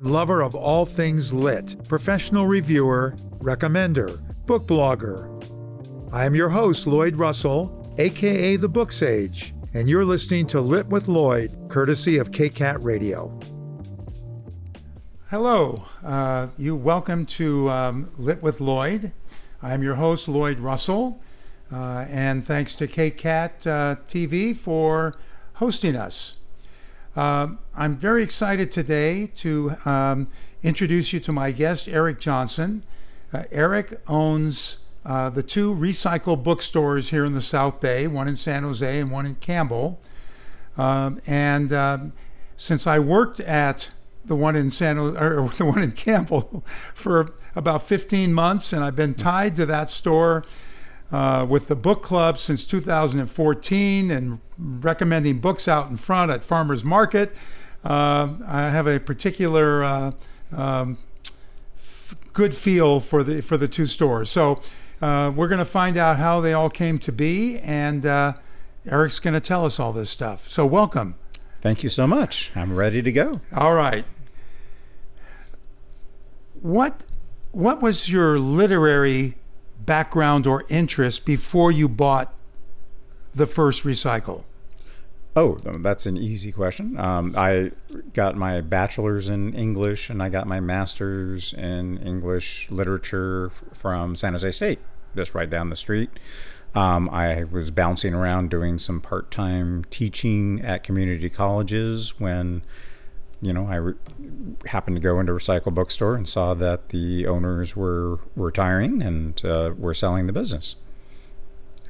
lover of all things lit, professional reviewer, recommender, book blogger. I am your host, Lloyd Russell, aka The Book Sage, and you're listening to Lit with Lloyd, courtesy of KCAT Radio. Hello, uh, you welcome to um, Lit with Lloyd. I'm your host, Lloyd Russell, uh, and thanks to KCAT uh, TV for hosting us. Um, I'm very excited today to um, introduce you to my guest, Eric Johnson. Uh, Eric owns uh, the two recycle bookstores here in the South Bay, one in San Jose and one in Campbell. Um, and um, since I worked at the one in San Jose, or the one in Campbell for about 15 months, and I've been tied to that store uh, with the book club since 2014 and recommending books out in front at farmers market. Uh, I have a particular uh, um, f- good feel for the for the two stores. So uh, we're going to find out how they all came to be, and uh, Eric's going to tell us all this stuff. So welcome. Thank you so much. I'm ready to go. All right. What what was your literary background or interest before you bought the first recycle? Oh, that's an easy question. Um, I got my bachelor's in English and I got my master's in English literature from San Jose State, just right down the street. Um, I was bouncing around doing some part time teaching at community colleges when you know, I re- happened to go into a recycle bookstore and saw that the owners were retiring and uh, were selling the business.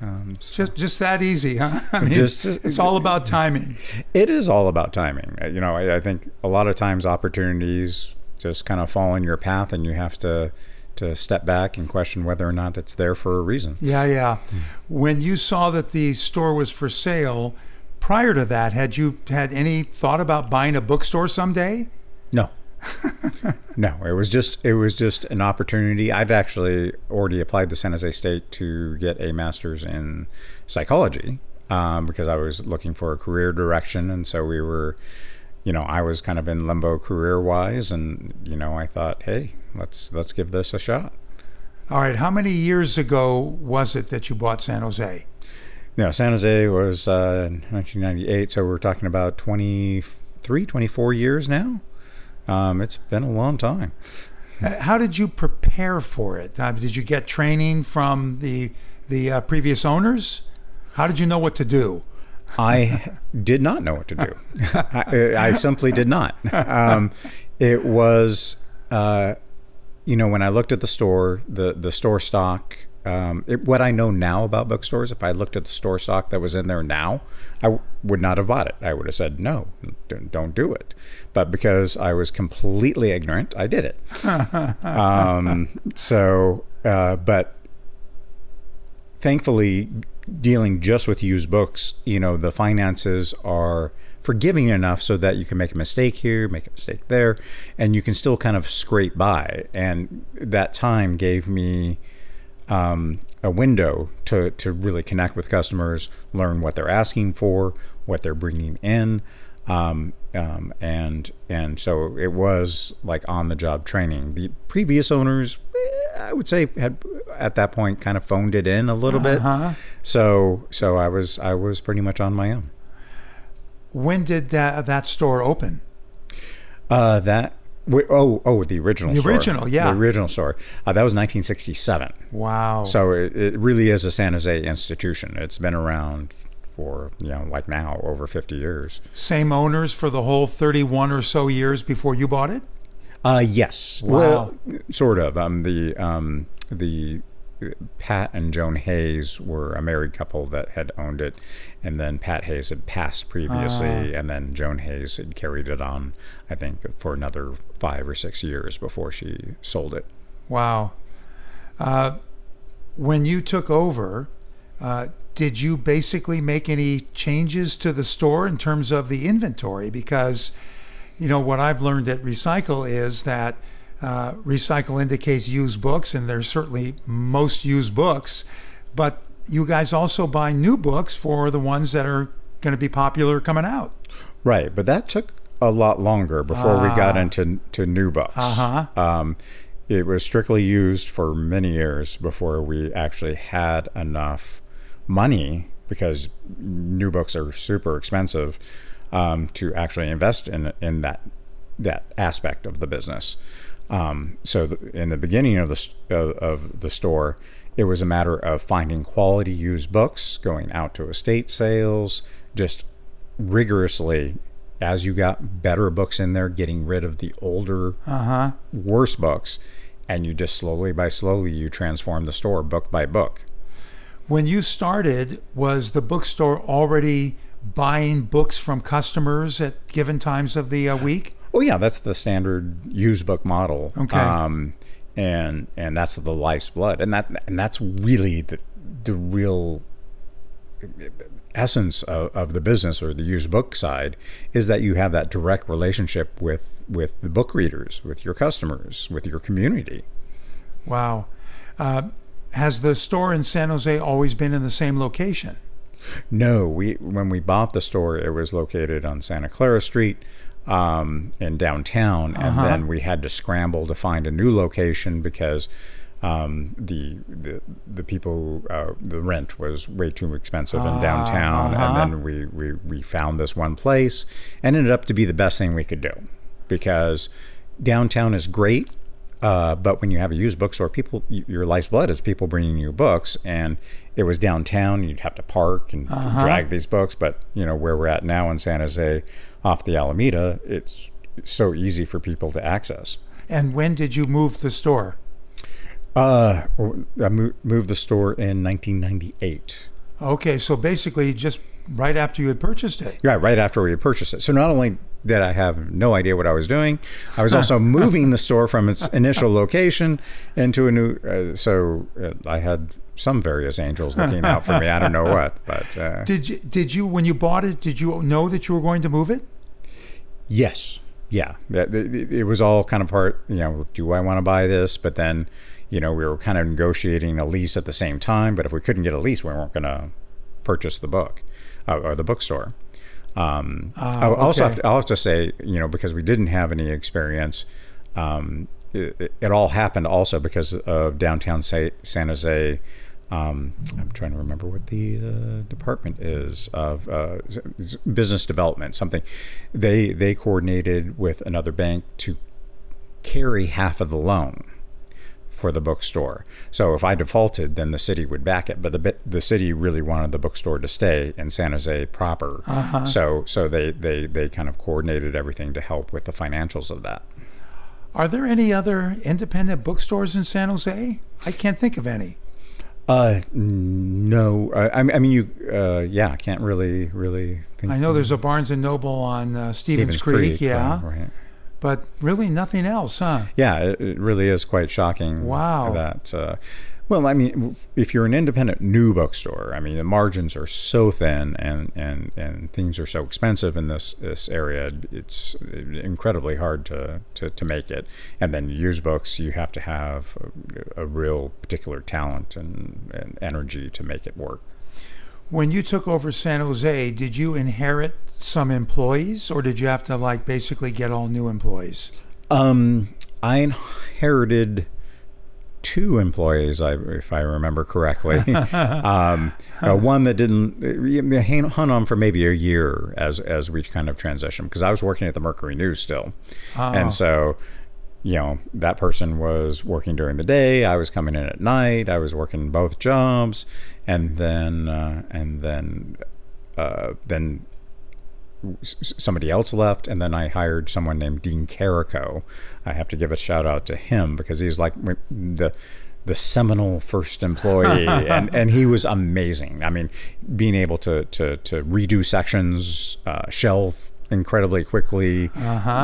Um, so just just that easy, huh? I mean, just, it's all about timing. It is all about timing. Uh, you know, I, I think a lot of times opportunities just kind of fall in your path, and you have to to step back and question whether or not it's there for a reason. Yeah, yeah. Mm. When you saw that the store was for sale, prior to that, had you had any thought about buying a bookstore someday? No. no, it was just it was just an opportunity. I'd actually already applied to San Jose State to get a master's in psychology um, because I was looking for a career direction, and so we were, you know, I was kind of in limbo career wise, and you know, I thought, hey, let's let's give this a shot. All right, how many years ago was it that you bought San Jose? No, San Jose was uh, 1998, so we're talking about 23, 24 years now. Um, it's been a long time. Uh, how did you prepare for it? Uh, did you get training from the the uh, previous owners? How did you know what to do? I did not know what to do. I, I, simply did not. Um, it was, uh, you know, when I looked at the store, the the store stock um, it, what I know now about bookstores, if I looked at the store stock that was in there now, I w- would not have bought it. I would have said, no, don't, don't do it. But because I was completely ignorant, I did it. um, so, uh, but thankfully, dealing just with used books, you know, the finances are forgiving enough so that you can make a mistake here, make a mistake there, and you can still kind of scrape by. And that time gave me um, a window to, to really connect with customers, learn what they're asking for, what they're bringing in. Um, um, and and so it was like on the job training. The previous owners, eh, I would say, had at that point kind of phoned it in a little uh-huh. bit. So so I was I was pretty much on my own. When did that that store open? Uh, that Oh, oh, the original. The store. original, yeah, the original store. Uh, that was 1967. Wow. So it, it, really is a San Jose institution. It's been around for you know, like now, over 50 years. Same owners for the whole 31 or so years before you bought it. Uh, yes. Wow. Well, sort of. Um, the um, the Pat and Joan Hayes were a married couple that had owned it, and then Pat Hayes had passed previously, uh, and then Joan Hayes had carried it on, I think, for another five or six years before she sold it. Wow. Uh, when you took over, uh, did you basically make any changes to the store in terms of the inventory? Because, you know, what I've learned at Recycle is that uh, recycle indicates used books, and there's certainly most used books, but you guys also buy new books for the ones that are going to be popular coming out. Right, but that took a lot longer before we got into to new books. Uh-huh. Um, it was strictly used for many years before we actually had enough money because new books are super expensive um, to actually invest in in that that aspect of the business. Um, so in the beginning of the of, of the store, it was a matter of finding quality used books, going out to estate sales, just rigorously as you got better books in there, getting rid of the older, Uh-huh. worse books, and you just slowly by slowly you transform the store book by book. When you started, was the bookstore already buying books from customers at given times of the uh, week? Oh yeah, that's the standard used book model. Okay. Um, and and that's the life's blood, and that and that's really the the real essence of, of the business or the used book side is that you have that direct relationship with with the book readers, with your customers, with your community. Wow. Uh, has the store in San Jose always been in the same location? No, we when we bought the store, it was located on Santa Clara Street um, in downtown, and then we had to scramble to find a new location because um, the the the people uh, the rent was way too expensive in downtown, and then we, we we found this one place, and ended up to be the best thing we could do because downtown is great uh, but when you have a used bookstore, people, your life's blood is people bringing you books, and it was downtown. You'd have to park and drag these books. But you know where we're at now in San Jose, off the Alameda, it's so easy for people to access. And when did you move the store? Uh, I moved the store in 1998. Okay, so basically just right after you had purchased it. Yeah, right after we had purchased it. So not only did I have no idea what I was doing, I was also moving the store from its initial location into a new. Uh, so uh, I had some various angels looking out for me. I don't know what, but uh, Did you did you when you bought it, did you know that you were going to move it? yes, yeah, That- it, it was all kind of part. You know, do I want to buy this? But then, you know, we were kind of negotiating a lease at the same time. But if we couldn't get a lease, we weren't going to purchase the book uh, or the bookstore. Um, I also okay. have to, I'll have to say, you know, because we didn't have any experience, um, it, it- it all happened also because of downtown Sa- San Jose. Um, I'm trying to remember what the uh, department is of uh, business development. Something they they coordinated with another bank to carry half of the loan for the bookstore. So if I defaulted, then the city would back it. But the the city really wanted the bookstore to stay in San Jose proper. So so they, they they kind of coordinated everything to help with the financials of that. Are there any other independent bookstores in San Jose? I can't think of any. Uh, no. I, I mean- you. Uh, yeah, I can't really really think. I know there's a Barnes and Noble on uh, Stevens, Stevens Creek, yeah, right, right. but really nothing else, huh? Yeah, it, it really is quite shocking. Wow. That. Uh, well, I mean, if you're an independent new bookstore, I mean, the margins are so thin and, and, and things are so expensive in this, this area. It's incredibly hard to, to, to make it. And then used books, you have to have a, a real particular talent and, and energy to make it work. When you took over San Jose, did you inherit some employees, or did you have to like basically get all new employees? Um, I inherited two employees, I, if I remember correctly. um, uh, one that didn't hung on for maybe a year as as we kind of transitioned because I was working at the Mercury News still, and so. You know, that person was working during the day. I was coming in at night. I was working both jobs, and then uh, and then uh, then somebody else left, and then I hired someone named Dean Carico. I have to give a shout out to him because he's like the the seminal first employee, and, and he was amazing. I mean, being able to to, to redo sections, uh, shelf incredibly quickly,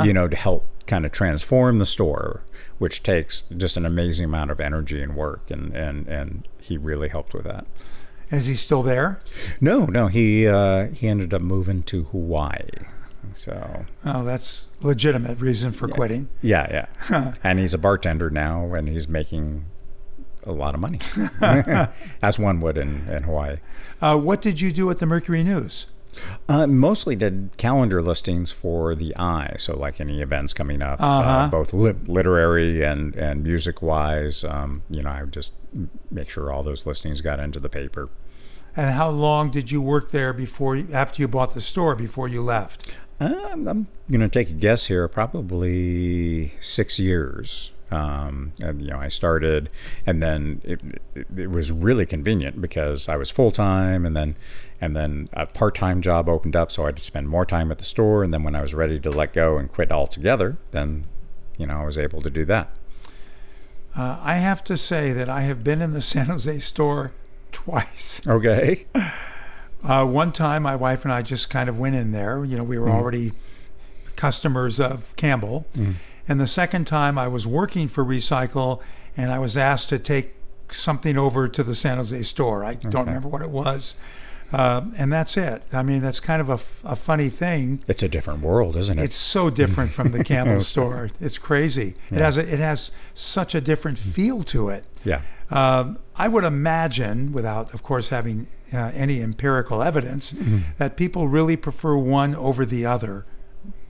you know, to help kind of transform the store, which takes just an amazing amount of energy and work, and and and he really helped with that. Is he still there? No, no, he uh, he ended up moving to Hawaii. So Oh, that's legitimate reason for quitting. yeah, yeah, and he's a bartender now, and he's making a lot of money, as one would in, in Hawaii. Uh, what did you do at the Mercury News? Uh, mostly did calendar listings for the eye, so like any events coming up, uh, both li- literary and and music wise. Um, you know, I would just make sure all those listings got into the paper. And how long did you work there before you, after you bought the store before you left? Um, I'm going to take a guess here. Probably six years. Um, and, you know, I started, and then it, it, it was really convenient because I was full time, and then and then a part time job opened up, so I had to spend more time at the store. And then when I was ready to let go and quit altogether, then you know I was able to do that. Uh, I have to say that I have been in the San Jose store twice. Okay. Uh, one time, my wife and I just kind of went in there. You know, we were already customers of Campbell. And the second time, I was working for Recycle, and I was asked to take something over to the San Jose store. I don't remember what it was. Uh, and that's it. I mean, that's kind of a funny thing. It's a different world, isn't it? It's so different from the Campbell store. It's crazy. It has a, it has such a different feel to it. yeah. Um, I would imagine, without, of course, having uh, any empirical evidence, that people really prefer one over the other,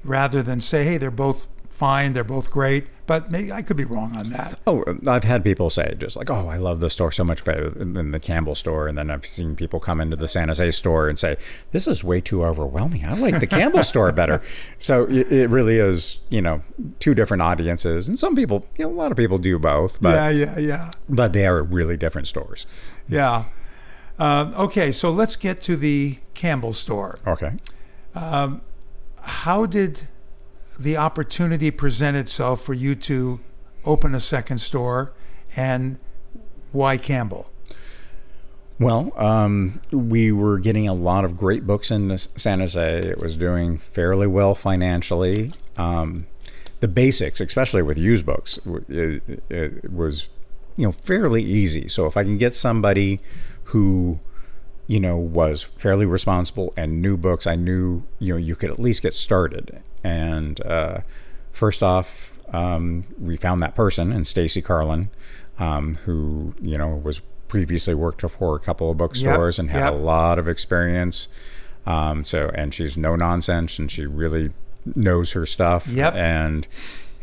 rather than say, "Hey, they're both fine, they're both great." But maybe I could be wrong on that. Oh, I've had people say just like, "Oh, I love the store so much better than the Campbell store," and then I've seen people come into the San Jose store and say, "This is way too overwhelming. I like the Campbell store better." So it, it really is, you know, two different audiences, and some people, you know, a lot of people do both, but yeah, yeah, yeah, but they are really different stores. yeah. Um, okay, so let's get to the Campbell store. Okay. How did the opportunity present itself for you to open a second store, and why Campbell? Well, um, we were getting a lot of great books in San Jose. It was doing fairly well financially. Um, the basics, especially with used books, it, it was you know fairly easy. So if I can get somebody who you know was fairly responsible and knew books, I knew you know you could at least get started. And uh, first off, um, we found that person and Stacy Carlin, um, who you know was previously worked for a couple of bookstores and had yep. a lot of experience. Um, so and she's no nonsense and she really knows her stuff. Yep. And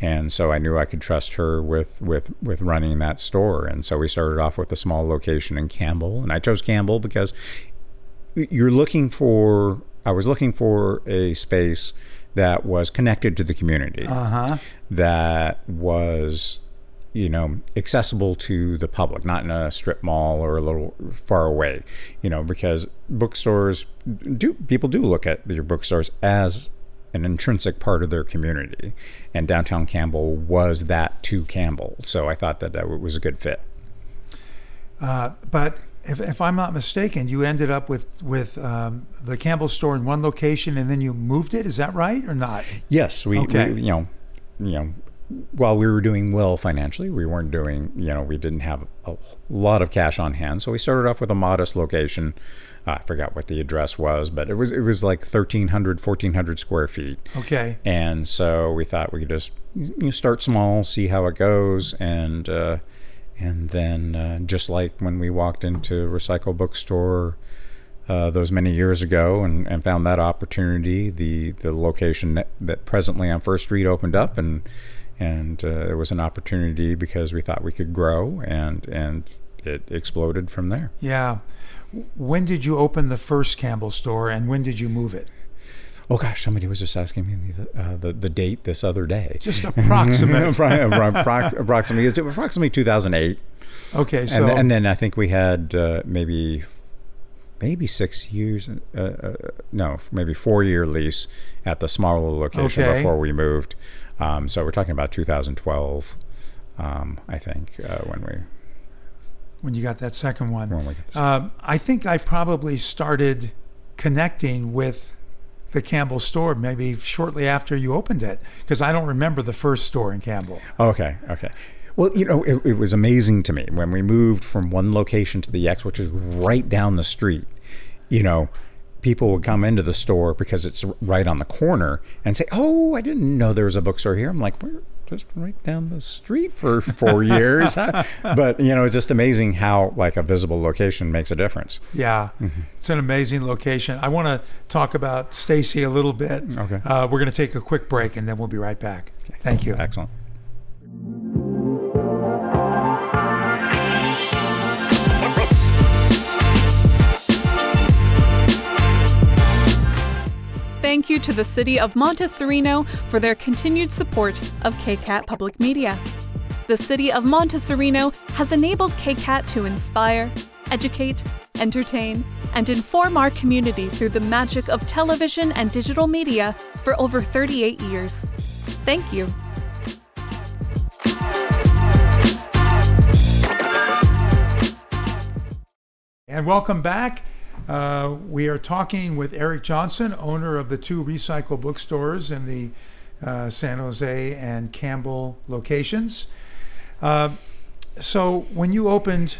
and so I knew I could trust her with with with running that store. And so we started off with a small location in Campbell, and I chose Campbell because you're looking for. I was looking for a space that was connected to the community, Uh-huh. that was, you know, accessible to the public, not in a strip mall or a little far away, you know, because bookstores do people do look at your bookstores as an intrinsic part of their community, and downtown Campbell was that to Campbell. So I thought that that was a good fit. Uh, but if, if I'm not mistaken, you ended up with with um, the Campbell store in one location, and then you moved it. Is that right or not? Yes, we, Okay. we you know, you know, while we were doing well financially, we weren't doing, you know, we didn't have a lot of cash on hand. So we started off with a modest location. I forgot what the address was, but it was it was like 1300 1400 square feet. Okay. And so we thought we could just you know, start small, see how it goes, and uh, and then uh, just like when we walked into Recycle Bookstore uh, those many years ago and, and found that opportunity, the the location that, that presently on First Street opened up, and and uh, it was an opportunity because we thought we could grow, and and it exploded from there. Yeah. When did you open the first Campbell store, and when did you move it? Oh gosh, somebody was just asking me the uh, the, the date this other day. Just approximate. Approximately approximately 2008 Okay. So and, and then I think we had uh, maybe maybe six years uh, uh, no maybe four year lease at the smaller location Okay. before we moved um, so we're talking about 2012 um, I think uh, when we when you got that second one, when we got um, I think I probably started connecting with the Campbell store maybe shortly after you opened it, because I don't remember the first store in Campbell. Okay, okay. Well, you know, it, it was amazing to me when we moved from one location to the X, which is right down the street. You know, people would come into the store because it's right on the corner and say, "Oh, I didn't know there was a bookstore here." I'm like, "We're just right down the street for four years. but you know, it's just amazing how like a visible location makes a difference. Yeah, it's an amazing location. I want to talk about Stacy a little bit. Okay. Uh, we're going to take a quick break and then we'll be right back. Thank you. Excellent. Thank you to the City of Monte Sereno for their continued support of KCAT Public Media. The City of Monte Sereno has enabled KCAT to inspire, educate, entertain, and inform our community through the magic of television and digital media for over 38 years. Thank you. And welcome back. Uh, we are talking with Eric Johnson, owner of the two recycle bookstores in the uh, San Jose and Campbell locations. Uh, so, when you opened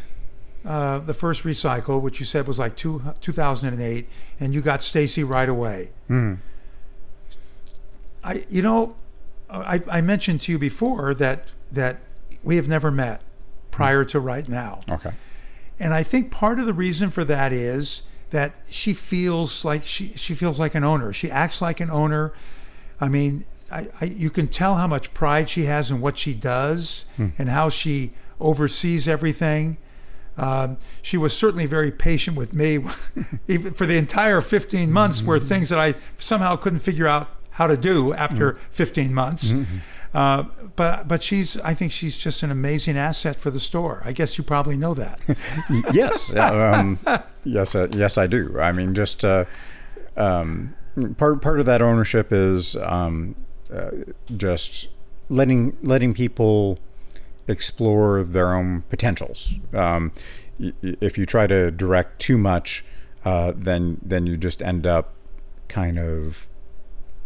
uh, the first recycle, which you said was like two, 2008, and you got Stacy right away, I, you know, I, I mentioned to you before that that we have never met prior to right now. Okay. And I think part of the reason for that is that she feels like she, she feels like an owner. She acts like an owner. I mean, I, I, you can tell how much pride she has in what she does hmm. and how she oversees everything. Um, she was certainly very patient with me, even for the entire 15 months, where mm-hmm. things that I somehow couldn't figure out how to do after mm-hmm. 15 months. Mm-hmm. Uh, but but she's I think she's just an amazing asset for the store. I guess you probably know that. yes, um, yes, uh, yes, I do. I mean, just uh, um, part part of that ownership is um, uh, just letting letting people explore their own potentials. Um, if you try to direct too much, uh, then then you just end up kind of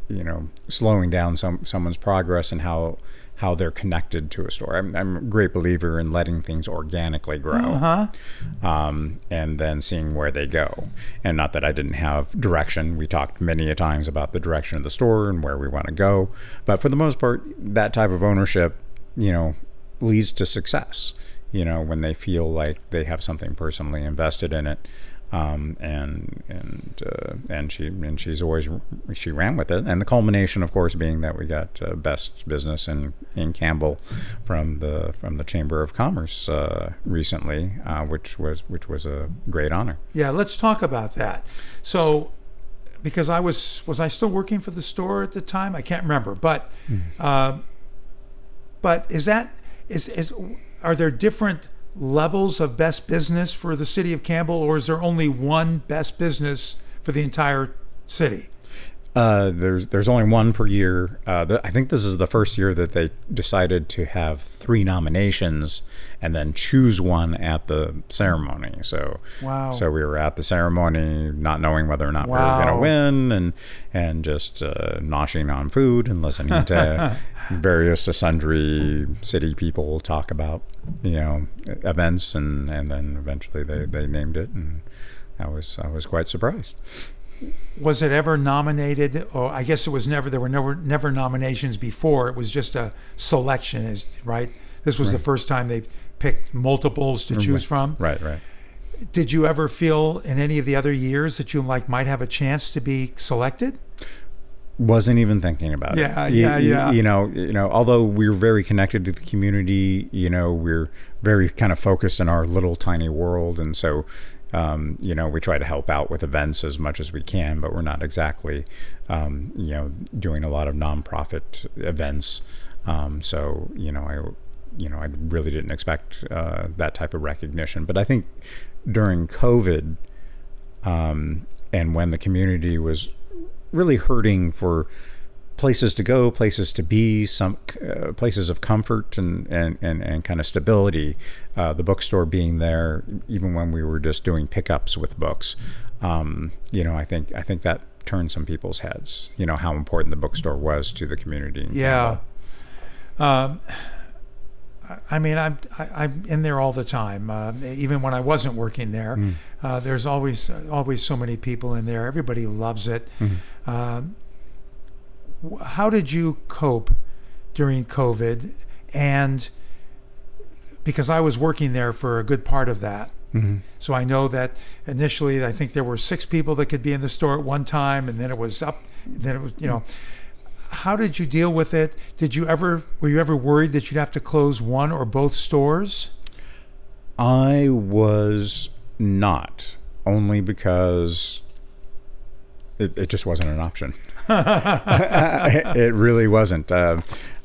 you know slowing down some someone's progress and how how they're connected to a store. I'm, I'm a great believer in letting things organically grow, um, and then seeing where they go. And not that I didn't have direction. We talked many a times about the direction of the store and where we want to go, but for the most part, that type of ownership, you know, leads to success. You know, when they feel like they have something personally invested in it um, and and uh, and she and she's always she ran with it. And the culmination, of course, being that we got uh, best business in, in Campbell from the from the Chamber of Commerce uh, recently, uh, which was which was a great honor. Yeah, let's talk about that. So, because I was was I still working for the store at the time? I can't remember, but uh, but is that is is are there different levels of best business for the city of Campbell, or is there only one best business for the entire city? Uh, there's there's only one per year. Uh, the, I think this is the first year that they decided to have three nominations and then choose one at the ceremony. So Wow. So we were at the ceremony, not knowing whether or not we were going to win, and and just uh, noshing on food and listening to various sundry city people talk about you know events, and and then eventually they, they named it, and I was I was quite surprised. Was it ever nominated, or I guess it was never? There were never never nominations before. It was just a selection, is right? This was the first time they picked multiples to choose from. Right, right. Did you ever feel in any of the other years that you like might have a chance to be selected? wasn't even thinking about Yeah, it. yeah, you, yeah. You know, you know, although we're very connected to the community, you know, we're very kind of focused in our little tiny world, and so, um, you know, we try to help out with events as much as we can, but we're not exactly, um, you know, doing a lot of nonprofit events. Um, so, you know, I, you know, I really didn't expect uh, that type of recognition, but I think during COVID um, and when the community was really hurting for places to go, places to be, some uh, places of comfort and and and, and kind of stability. Uh, the bookstore being there, even when we were just doing pickups with books, um, you know, I think I think that turned some people's heads. You know how important the bookstore was to the community. Yeah. Um, I- I mean, I'm I, I'm in there all the time. Uh, even when I wasn't working there, uh, there's always always so many people in there. Everybody loves it. Um, wh- how did you cope during COVID, and because I was working there for a good part of that. Mm-hmm. So I know that initially, I think there were six people that could be in the store at one time, and then it was up. Then it was, you know. How did you deal with it? Did you ever were you ever worried that you'd have to close one or both stores? I was not, only because it, it just wasn't an option. it really wasn't. Uh,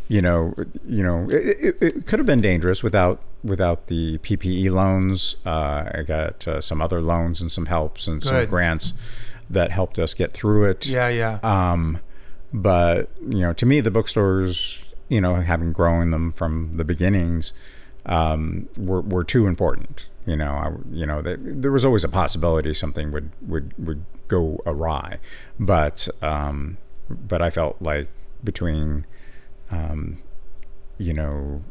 you know, you know, it, it, it could have been dangerous without without the PPE loans. Uh, I got uh, some other loans and some helps and some grants that helped us get through it. Yeah, yeah. Um, but you know, to me, the bookstores, you know, having grown them from the beginnings, um, were were too important. You know, I, you know, that there was always a possibility something would would would go awry, but um, but I felt like between, um, you know,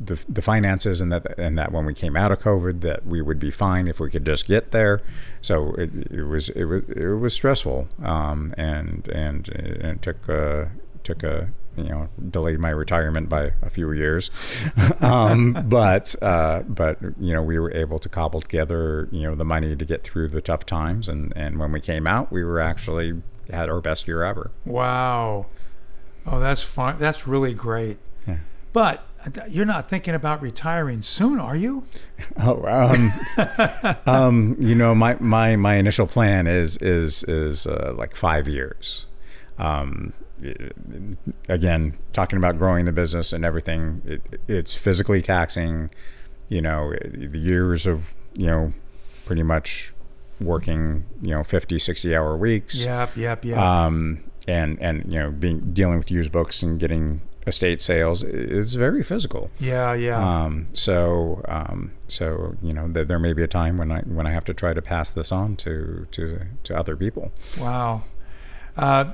the the finances and that and that when we came out of COVID that we would be fine if we could just get there. So it, it was it was it was stressful um, and and and it took a took a you know delayed my retirement by a few years, um, but uh, but you know we were able to cobble together you know the money to get through the tough times and and when we came out we were actually had our best year ever. Wow. Oh, that's fun. That's really great. Yeah. But you're not thinking about retiring soon, are you? Oh, um, um, you know, my, my, my initial plan is is is uh, like five years. Um, again, talking about growing the business and everything, it, it's physically taxing. You know, the years of you know, pretty much working you know 50 60 hour weeks Yep, yep, yep. um, and and you know being dealing with used books and getting estate sales is very physical yeah, yeah. um, so, um, so you know, th- there may be a time when I when I have to try to pass this on to to to other people. Wow. Uh,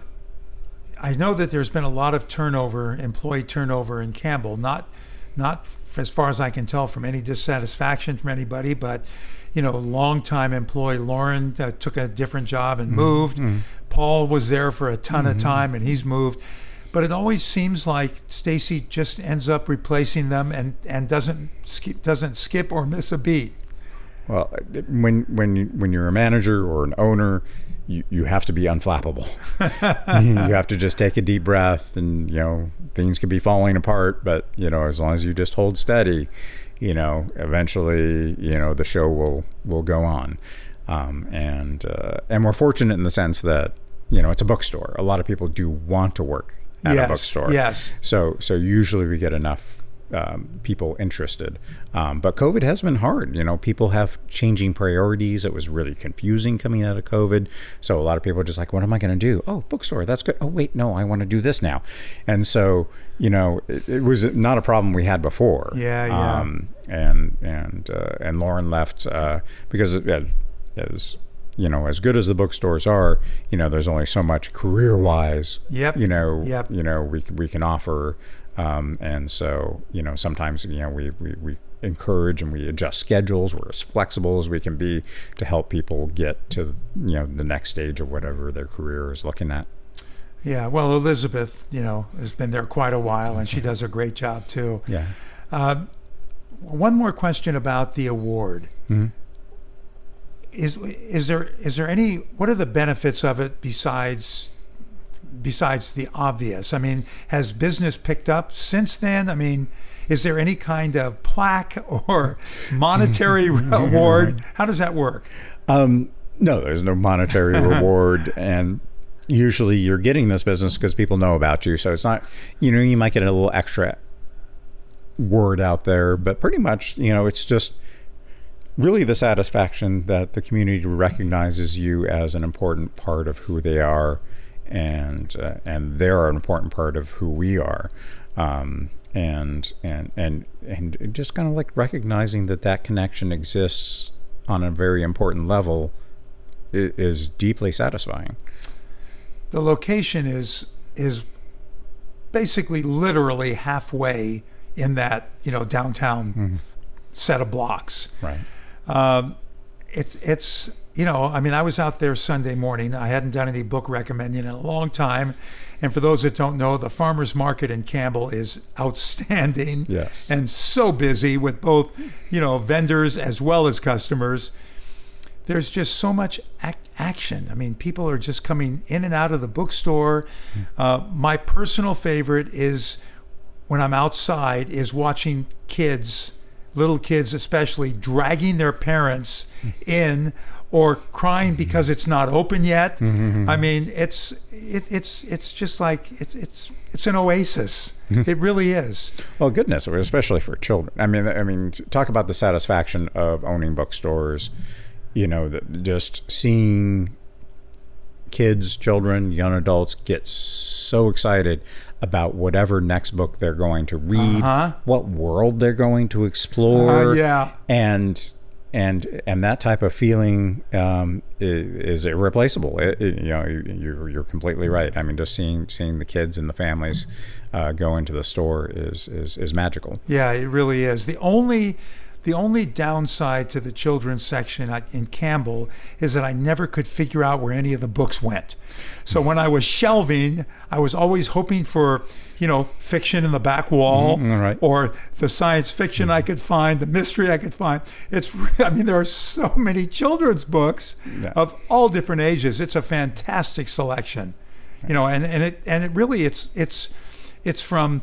I know that there's been a lot of turnover, employee turnover in Campbell. Not, not as far as I can tell from any dissatisfaction from anybody, but you know, longtime employee Lauren uh, took a different job and mm-hmm. moved. Mm-hmm. Paul was there for a ton of mm-hmm. time and he's moved. But it always seems like Stacy just ends up replacing them and, and doesn't skip, doesn't skip or miss a beat. Well, when when you, when you're a manager or an owner, you, you have to be unflappable. you have to just take a deep breath, and you know things could be falling apart, but you know as long as you just hold steady, you know eventually you know the show will will go on. Um, and uh, and we're fortunate in the sense that you know it's a bookstore. A lot of people do want to work at Yes, a bookstore. yes. So so usually we get enough um, people interested. Um, but COVID has been hard. You know, people have changing priorities. It was really confusing coming out of COVID. So a lot of people are just like, what am I going to do? Oh, bookstore. That's good. Oh, wait, no, I want to do this now. And so you know, it, it was not a problem we had before. Yeah, yeah. Um, and and uh, and Lauren left uh, because uh, as you know, as good as the bookstores are, you know, there's only so much career-wise. Yep. You know, Yep. you know, we we can offer, um, and so you know, sometimes you know we we. we encourage and we adjust schedules we're as flexible as we can be to help people get to you know the next stage of whatever their career is looking at Yeah, well, Elizabeth, you know, has been there quite a while, and she does a great job too. yeah One more question about the award. Is is there is there any? What are the benefits of it besides besides the obvious? I mean, has business picked up since then? I mean, is there any kind of plaque or monetary reward? How does that work? Um, no, there's no monetary reward, and usually you're getting this business because people know about you. So it's not, you know, you might get a little extra word out there, but pretty much, you know, it's just really the satisfaction that the community recognizes you as an important part of who they are, and uh, and they're an important part of who we are. Um, and and and and just kind of like recognizing that that connection exists on a very important level is deeply satisfying. The location is is basically literally halfway in that you know downtown set of blocks. Right. Um, it's it's you know, I mean, I was out there Sunday morning. I hadn't done any book recommending in a long time. And for those that don't know, the farmers market in Campbell is outstanding. Yes. And so busy with both, you know, vendors as well as customers. There's just so much ac- action. I mean, people are just coming in and out of the bookstore. Uh, my personal favorite is when I'm outside is watching kids, little kids especially, dragging their parents in or crying mm-hmm. because it's not open yet. Mm-hmm. I mean, it's it, it's it's just like it's it's it's an oasis. Mm-hmm. it really is. Well, goodness, especially for children. I mean, I mean, talk about the satisfaction of owning bookstores. You know, that just seeing kids, children, young adults get so excited about whatever next book they're going to read, Uh-huh. what world they're going to explore, Uh, yeah. and and and that type of feeling um, is, is irreplaceable. It, it- you know, you- you're you're completely right. I mean, just seeing seeing the kids and the families uh, go into the store is is is magical. Yeah, it really is. The only the only downside to the children's section in Campbell is that I never could figure out where any of the books went. So when I was shelving, I was always hoping for, you know, fiction in the back wall mm-hmm, all right. or the science fiction I could find, the mystery I could find. It's I mean there are so many children's books Yeah. of all different ages. It's a fantastic selection. You know, and, and it and it really it's it's it's from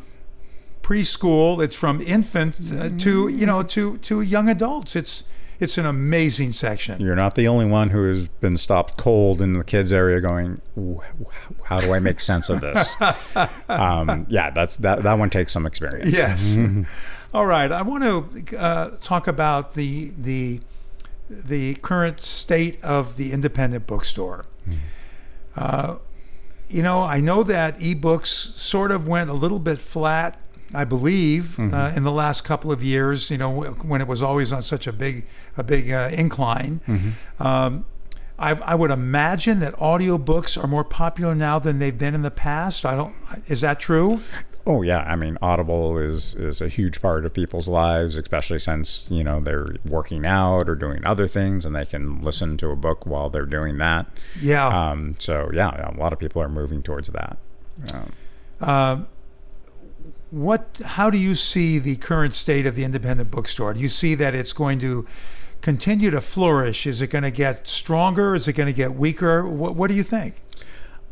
preschool. It's from infant uh, to you know to to young adults. It's it's an amazing section. You're not the only one who has been stopped cold in the kids area, going, "Wh- wh- "How do I make sense of this?" um, yeah, that's that. That one takes some experience. Yes. All right. I want to uh, talk about the the the current state of the independent bookstore. Uh, you know, I know that ebooks sort of went a little bit flat. I believe uh, in the last couple of years, you know, when it was always on such a big, a big uh, incline. Um, I, I would imagine that audiobooks are more popular now than they've been in the past. I don't. Is that true? Oh yeah, I mean, Audible is is a huge part of people's lives, especially since you know they're working out or doing other things, and they can listen to a book while they're doing that. Yeah. Um, so yeah, a lot of people are moving towards that. Um, what how do you see the current state of the independent bookstore? Do you see that it's going to continue to flourish? Is it going to get stronger? Is it going to get weaker? What, what do you think?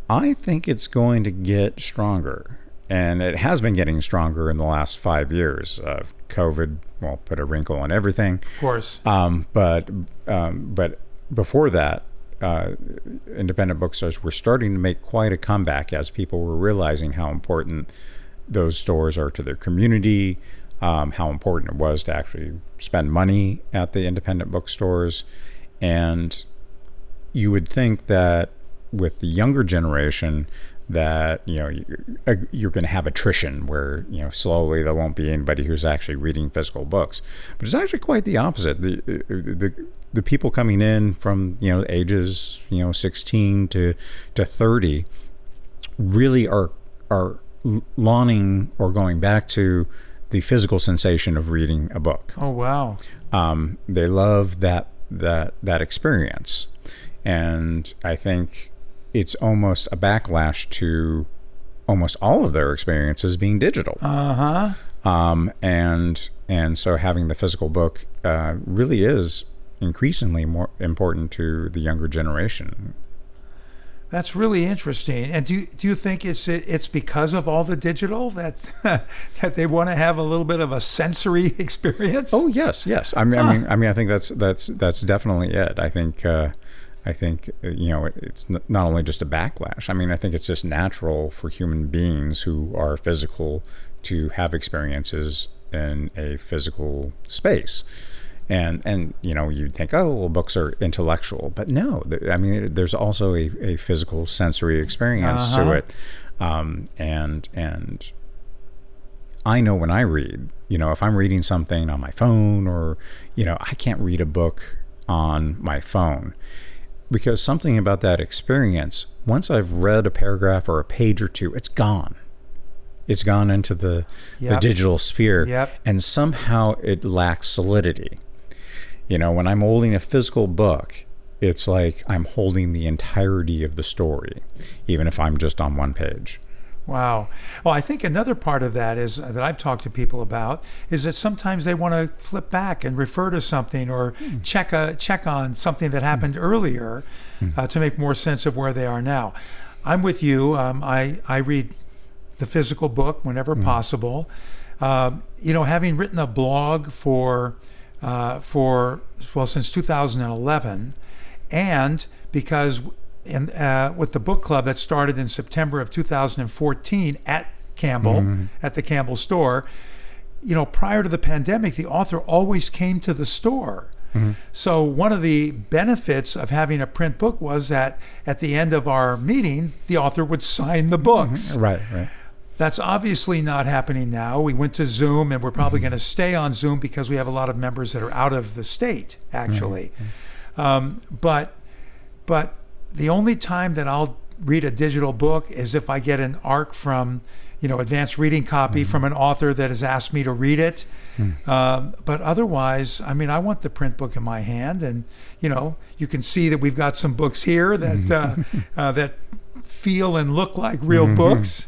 I think it's going to get stronger, and it has been getting stronger in the last five years. Uh, COVID, well, put a wrinkle on everything. of course. Um, but um, but before that, uh, independent bookstores were starting to make quite a comeback as people were realizing how important those stores are to their community, um, how important it was to actually spend money at the independent bookstores, and you would think that with the younger generation that you know uh, you're, you're going to have attrition where you know slowly there won't be anybody who's actually reading physical books. But it's actually quite the opposite. The uh, uh, the, the people coming in from you know ages you know 16 to to 30 really are are lawning or going back to the physical sensation of reading a book oh wow um, they love that that that experience, and I think it's almost a backlash to almost all of their experiences being digital. uh-huh Um, and and so having the physical book uh, really is increasingly more important to the younger generation. That's really interesting and do you, do you think it's it's because of all the digital that that they want to have a little bit of a sensory experience Oh yes, yes. I mean, I mean, I mean, I think that's that's that's definitely it. I think, uh, I think uh, you know, it's not only just a backlash. I mean, I think it's just natural for human beings who are physical to have experiences in a physical space. And and you know you'd think oh well books are intellectual but no th- I mean there's also a, a physical sensory experience to Uh-huh. it um, and and I know when I read, you know, if I'm reading something on my phone or, you know, I can't read a book on my phone because something about that experience, once I've read a paragraph or a page or two, it's gone. It's gone into the, the digital sphere. Yep. And somehow it lacks solidity. You know, when I'm holding a physical book, it's like I'm holding the entirety of the story, even if I'm just on one page. Wow. Well, I think another part of that is that I've talked to people about is that sometimes they want to flip back and refer to something or Hmm. check a check on something that happened earlier Hmm. uh, to make more sense of where they are now. I'm with you. Um, I I read the physical book whenever possible. Um, you know, having written a blog for uh, for well since 2011, and because in, uh, with the book club that started in September of 2014 at Campbell at the Campbell store, you know, prior to the pandemic, the author always came to the store. So one of the benefits of having a print book was that at the end of our meeting, the author would sign the books. Right, right. That's obviously not happening now. We went to Zoom and we're probably going to stay on Zoom because we have a lot of members that are out of the state, actually. Um, but but the only time that I'll read a digital book is if I get an ARC from, you know, advanced reading copy from an author that has asked me to read it. Um, but otherwise, I mean, I want the print book in my hand, and you know, you can see that we've got some books here that uh, uh, that feel and look like real books.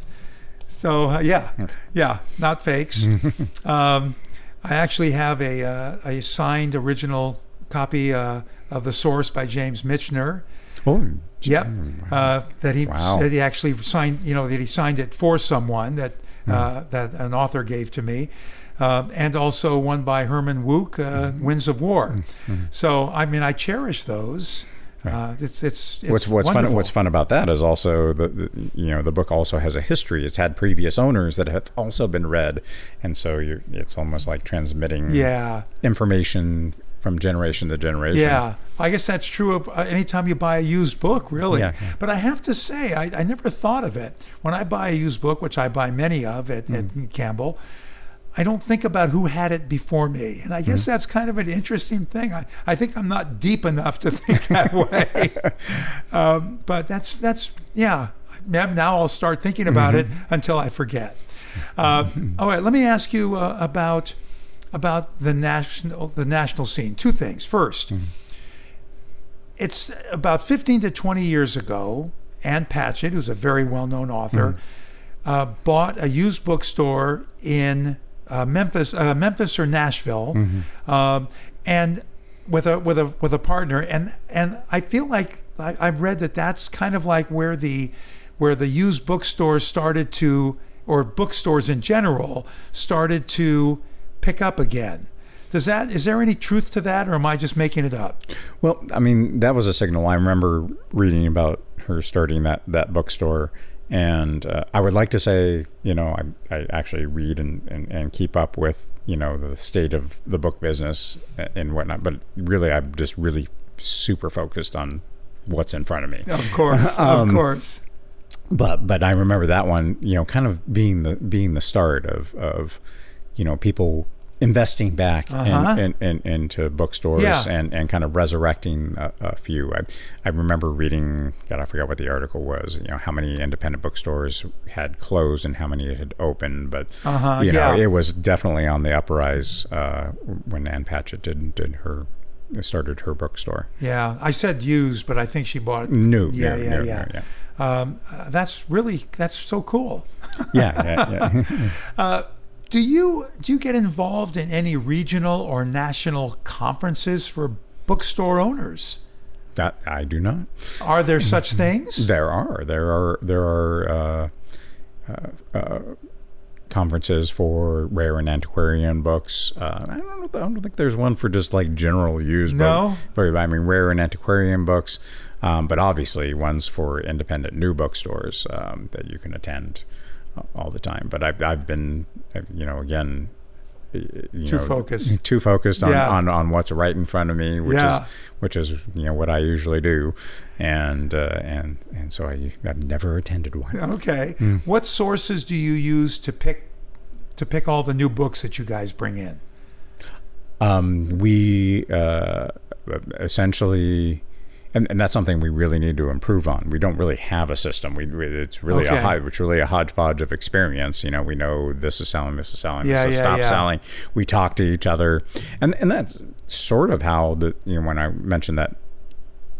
So uh, yeah, yeah, not fakes. um, I actually have a uh, a signed original copy uh, of the source by James Michener. Oh, Yep, uh, that he Wow. that he actually signed. You know that he signed it for someone that uh, that an author gave to me, um, and also one by Herman Wouk, uh, Winds of War. So I mean, I cherish those. Uh, it's it's, it's what's what's fun what's fun about that is also the, the you know the book also has a history. It's had previous owners that have also been read, and so you it's almost like transmitting Yeah, information from generation to generation. yeah. I guess that's true of uh, anytime you buy a used book, really. Yeah, yeah. But I have to say, I, I never thought of it when I buy a used book, which I buy many of at, Mm. at Campbell. I don't think about who had it before me. And I guess Mm-hmm. that's kind of an interesting thing. I, I think I'm not deep enough to think that way. um, but that's, that's yeah. Now I'll start thinking about Mm-hmm. it until I forget. Uh, all right, let me ask you uh, about about the national the national scene. Two things. 1st it's about 15 to 20 years ago. Ann Patchett, who's a very well-known author, uh, bought a used bookstore in uh, Memphis, uh, Memphis or Nashville, um, and with a with a with a partner. And and I feel like I, I've read that that's kind of like where the where the used bookstores started to, or bookstores in general, started to pick up again. Does that is there any truth to that, or am I just making it up? Well, I mean, that was a signal. I remember reading about her starting that that bookstore, and uh, I would like to say, you know, I, I actually read and, and, and keep up with, you know, the state of the book business and whatnot. But really, I'm just really super focused on what's in front of me. Of course, of course. but but I remember that one, you know, kind of being the being the start of of you know people investing back Uh-huh. in, in, in, into bookstores Yeah. and, and kind of resurrecting a, a few. I, I remember reading, God, I forgot what the article was. You know, how many independent bookstores had closed and how many had opened, but Uh-huh, you know, yeah. it was definitely on the uprise uh, when Ann Patchett did did her started her bookstore. Yeah, I said used, but I think she bought it. No, Yeah, yeah, yeah. yeah. Um, uh, that's really that's so cool. Yeah, yeah, yeah. Do you do you get involved in any regional or national conferences for bookstore owners? that I do not. Are there such things? There are there are there are uh, uh, uh, conferences for rare and antiquarian books. Uh, I don't know. I don't think there's one for just like general use. No? but, but I mean rare and antiquarian books. Um, but obviously ones for independent new bookstores um, that you can attend all the time. But I've I've been you know again. You Too know, focused. too focused on, Yeah. on, on what's right in front of me, which Yeah. is which is you know what I usually do, and uh, and and so I I've never attended one. Okay. Hmm. What sources do you use to pick to pick all the new books that you guys bring in? Um, we uh, essentially. And, and that's something we really need to improve on. We don't really have a system. We, it's really Okay. a hod- it's really a hodgepodge of experience. You know, we know this is selling, this is selling, Yeah, this is yeah, stop yeah. selling. We talk to each other, and and that's sort of how the you know when I mentioned that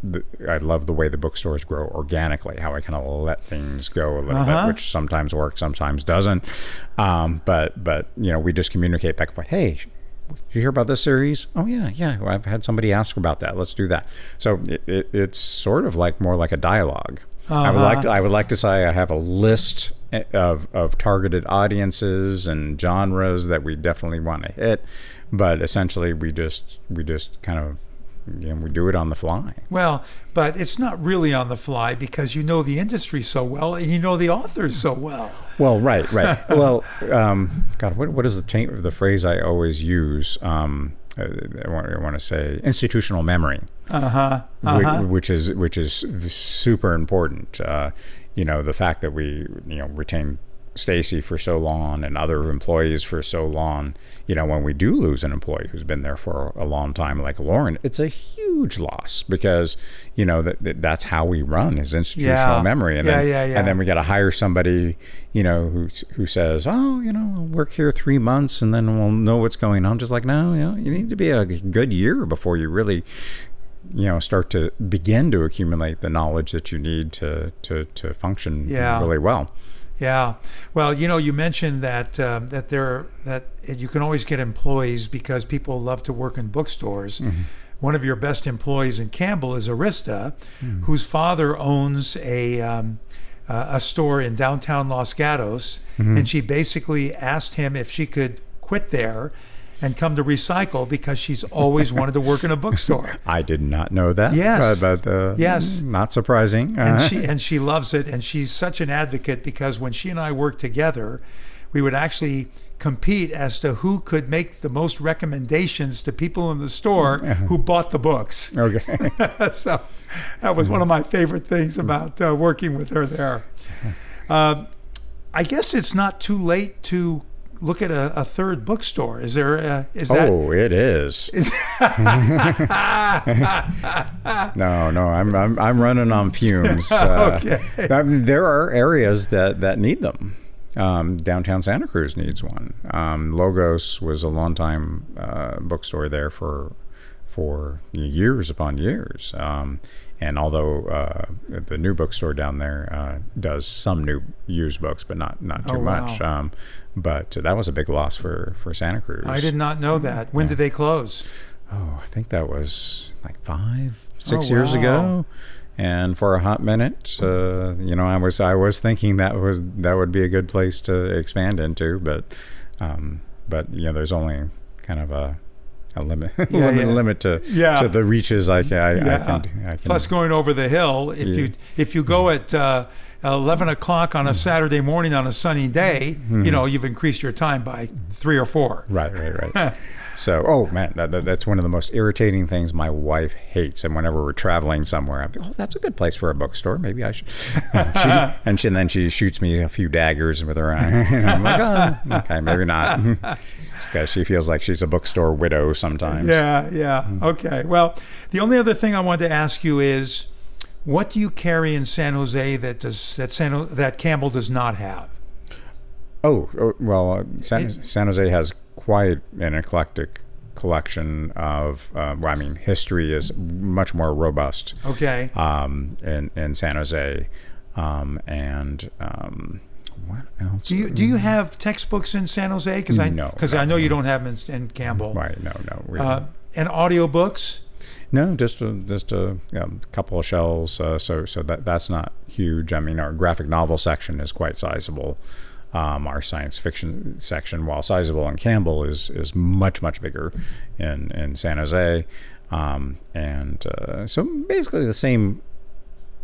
the, I love the way the bookstores grow organically, how I kind of let things go a little Uh-huh. bit, which sometimes works, sometimes doesn't. Um, but but you know, we just communicate back and forth. Hey, did you hear about this series? Oh yeah, yeah. Well, I've had somebody ask about that. Let's do that. So it, it, it's sort of like more like a dialogue. I would like uh-huh. to, I would like to say I have a list eh, of, of targeted audiences and genres that we definitely want to hit, but essentially we just we just kind of know, we do it on the fly. Well, but it's not really on the fly because you know the industry so well and you know the authors so well. Well, right, right. well, um, God, what, what is the cha- the phrase I always use? Um, uh, I want, I want to say institutional memory, Uh-huh. whi- which is which is super important. Uh, you know, the fact that we you know retain Stacy for so long and other employees for so long. You know, when we do lose an employee who's been there for a long time, like Lauren, it's a huge loss because you know that, that that's how we run is institutional Yeah. memory, and Yeah, then yeah, yeah. and then we got to hire somebody, you know, who who says, "Oh, you know, I'll work here three months and then we'll know what's going on." Just like, no, you know, you need to be a good year before you really, you know, start to begin to accumulate the knowledge that you need to to to function Yeah. really well. Yeah. Well, you know, you mentioned that um, that there that you can always get employees because people love to work in bookstores. One of your best employees in Campbell is Arista, whose father owns a um, uh, a store in downtown Los Gatos, and she basically asked him if she could quit there and come to recycle because she's always wanted to work in a bookstore. I did not know that. Yes. but, uh, Yes. not surprising. and Uh-huh. she and she loves it and she's such an advocate because when she and I worked together we would actually compete as to who could make the most recommendations to people in the store who bought the books okay. so that was one of my favorite things about uh, working with her there uh, I guess it's not too late to look at a, a third bookstore is there a, is that oh, it is. no, no, I'm, I'm I'm running on fumes. Uh, Okay. I mean, there are areas that that need them. Um, downtown Santa Cruz needs one. Um, Logos was a longtime uh, bookstore there for for years upon years. Um, and although uh, the new bookstore down there uh, does some new used books, but not not too Oh, wow. much. Um, but that was a big loss for for Santa Cruz. I did not know that when did they close Oh, I think that was like five, six Oh, years wow. ago. And for a hot minute, uh, you know, I was I was thinking that was that would be a good place to expand into, but um, but you know, there's only kind of a a limit Yeah, limit, yeah. limit to Yeah. to the reaches I I, I can, I can Plus, going over the hill, if you if you go at uh, eleven o'clock on a hmm. Saturday morning on a sunny day, hmm. you know you've increased your time by three or four. Right, right, right. so, oh man, that, that, that's one of the most irritating things my wife hates. And whenever we're traveling somewhere, I'm, oh, that's a good place for a bookstore. Maybe I should. she, and, she, and then she shoots me a few daggers with her eye. And I'm like, oh, okay, maybe not. because she feels like she's a bookstore widow sometimes. Yeah, yeah. Hmm. Okay. Well, the only other thing I wanted to ask you is, what do you carry in San Jose that does that San that Campbell does not have? Oh, oh, well, uh, San, San Jose has quite an eclectic collection of. Uh, well, I mean, history is much more robust. Okay. um, in, in San Jose. Um, and um, what else? Do you do you have textbooks in San Jose? Because I No, because no, I know you don't have them in, in Campbell. Right, no, no. We, Uh, and audiobooks. No, just a, just a you know, couple of shelves. Uh, so so that that's not huge. I mean, our graphic novel section is quite sizable. Um, our science fiction section, while sizable in Campbell, is is much much bigger in in San Jose. Um, and uh, so basically the same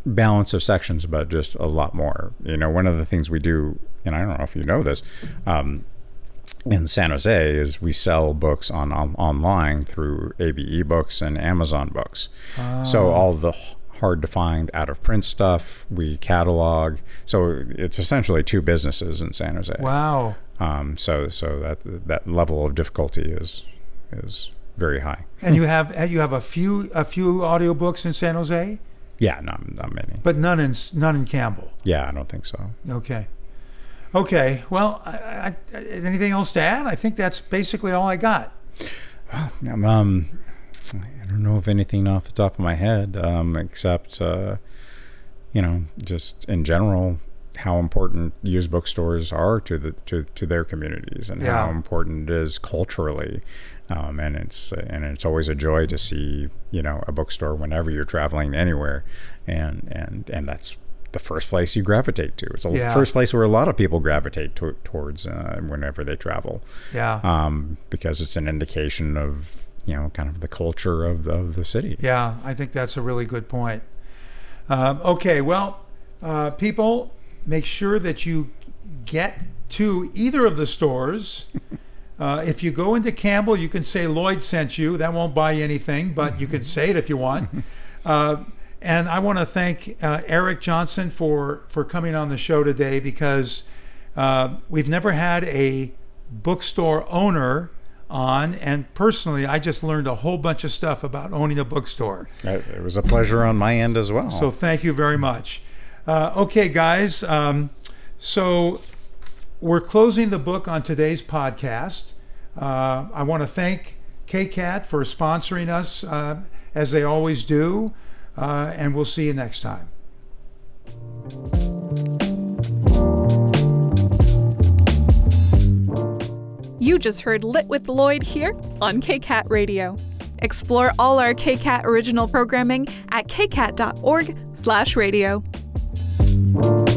balance of sections, but just a lot more. You know, one of the things we do, and I don't know if you know this, um, in San Jose is we sell books on, on online through ABE Books and Amazon Books. So all the hard to find out of print stuff we catalog. So it's essentially two businesses in San Jose. Wow. Um, so so that that level of difficulty is is very high. And you have you have a few a few audiobooks in San Jose, Yeah, not not many. but none in none in Campbell. Yeah, I don't think so. Okay. Okay. Well, I, I, anything else to add? I think that's basically all I got. Um, I don't know of anything off the top of my head, um, except uh, you know, just in general, how important used bookstores are to the to, to their communities and Yeah. how important it is culturally. Um, and it's and it's always a joy to see you know a bookstore whenever you're traveling anywhere, and and and that's the first place you gravitate to. It's the Yeah. first place where a lot of people gravitate to, towards uh, whenever they travel Yeah. um, because it's an indication of you know kind of the culture of the, of the city. Yeah, I think that's a really good point. Um, okay, well, uh, people, make sure that you get to either of the stores. Uh, if you go into Campbell, you can say Lloyd sent you. That won't buy you anything, but you can say it if you want. Uh, and I want to thank uh, Eric Johnson for for coming on the show today because uh, we've never had a bookstore owner on, and personally, I just learned a whole bunch of stuff about owning a bookstore. It, was a pleasure on my end as well. So thank you very much. Uh, okay, guys. Um, so we're closing the book on today's podcast. Uh, I want to thank KCAT for sponsoring us, uh, as they always do, uh, and we'll see you next time. You just heard Lit with Lloyd here on KCAT Radio. Explore all our KCAT original programming at kcat.org/radio.